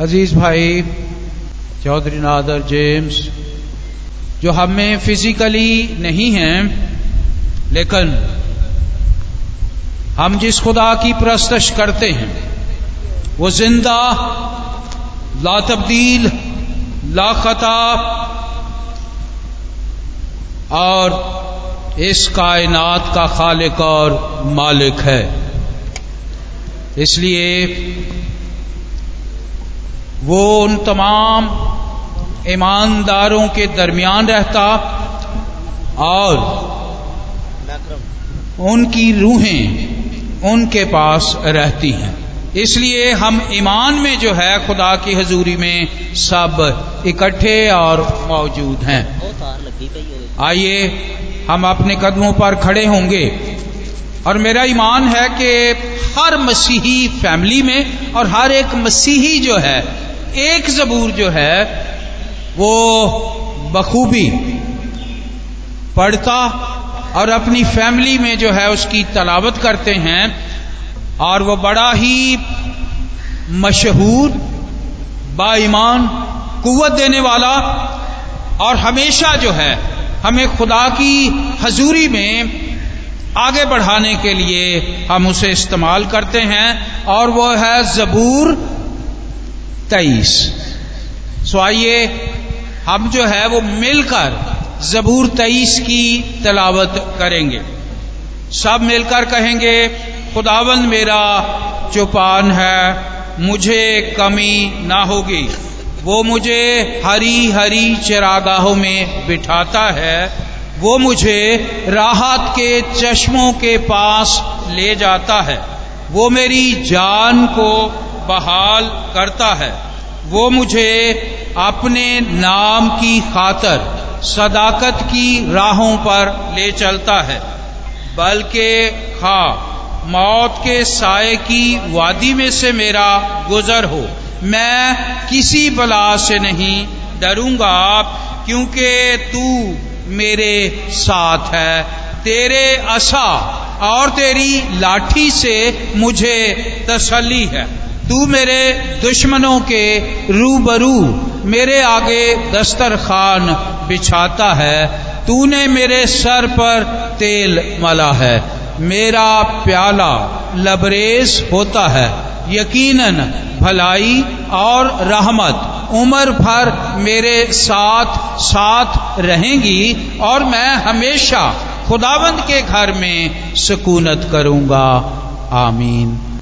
अज़ीज़ भाई, चौधरी नादर जेम्स, जो हमें फिजिकली नहीं हैं, लेकिन हम जिस खुदा की प्रस्तश करते हैं, वो ज़िंदा ला तब्दील ला खता और इस कायनात का खालिक और मालिक है। इसलिए वो उन तमाम ईमानदारों के दरमियान रहता और उनकी रूहें उनके पास रहती हैं। इसलिए हम ईमान में जो है, खुदा की हजूरी में सब इकट्ठे और मौजूद हैं। आइए, हम अपने कदमों पर खड़े होंगे। और मेरा ईमान है कि हर मसीही फैमिली में और हर एक मसीही जो है एक जबूर जो है, वो बखूबी पढ़ता और अपनी फैमिली में जो है उसकी तलावत करते हैं और वो बड़ा ही मशहूर, बाईमान कुत देने वाला और हमेशा जो है हमें खुदा की हजूरी में आगे बढ़ाने के लिए हम उसे इस्तेमाल करते हैं और वो है जबूर तेईस। सो आइए, हम जो है वो मिलकर जबूर तेईस की तलावत करेंगे। सब मिलकर कहेंगे, खुदावन मेरा चौपान है, मुझे कमी ना होगी। वो मुझे हरी हरी चरागाहों में बिठाता है। वो मुझे राहत के चश्मों के पास ले जाता है। वो मेरी जान को बहाल करता है। वो मुझे अपने नाम की खातर सदाकत की राहों पर ले चलता है, बल्कि खा मौत के साय की वादी में से मेरा गुजर हो। मैं किसी बला से नहीं डरूँगा आप, क्योंकि तू मेरे साथ है। तेरे असा और तेरी लाठी से मुझे तसली है। तू मेरे दुश्मनों के रूबरू, मेरे आगे दस्तरखान बिछाता है। तूने मेरे सर पर तेल मला है। मेरा प्याला लबरेज होता है। यकीनन भलाई और रहमत उम्र भर मेरे साथ साथ रहेंगी और मैं हमेशा खुदावंद के घर में सुकूनत करूँगा। आमीन।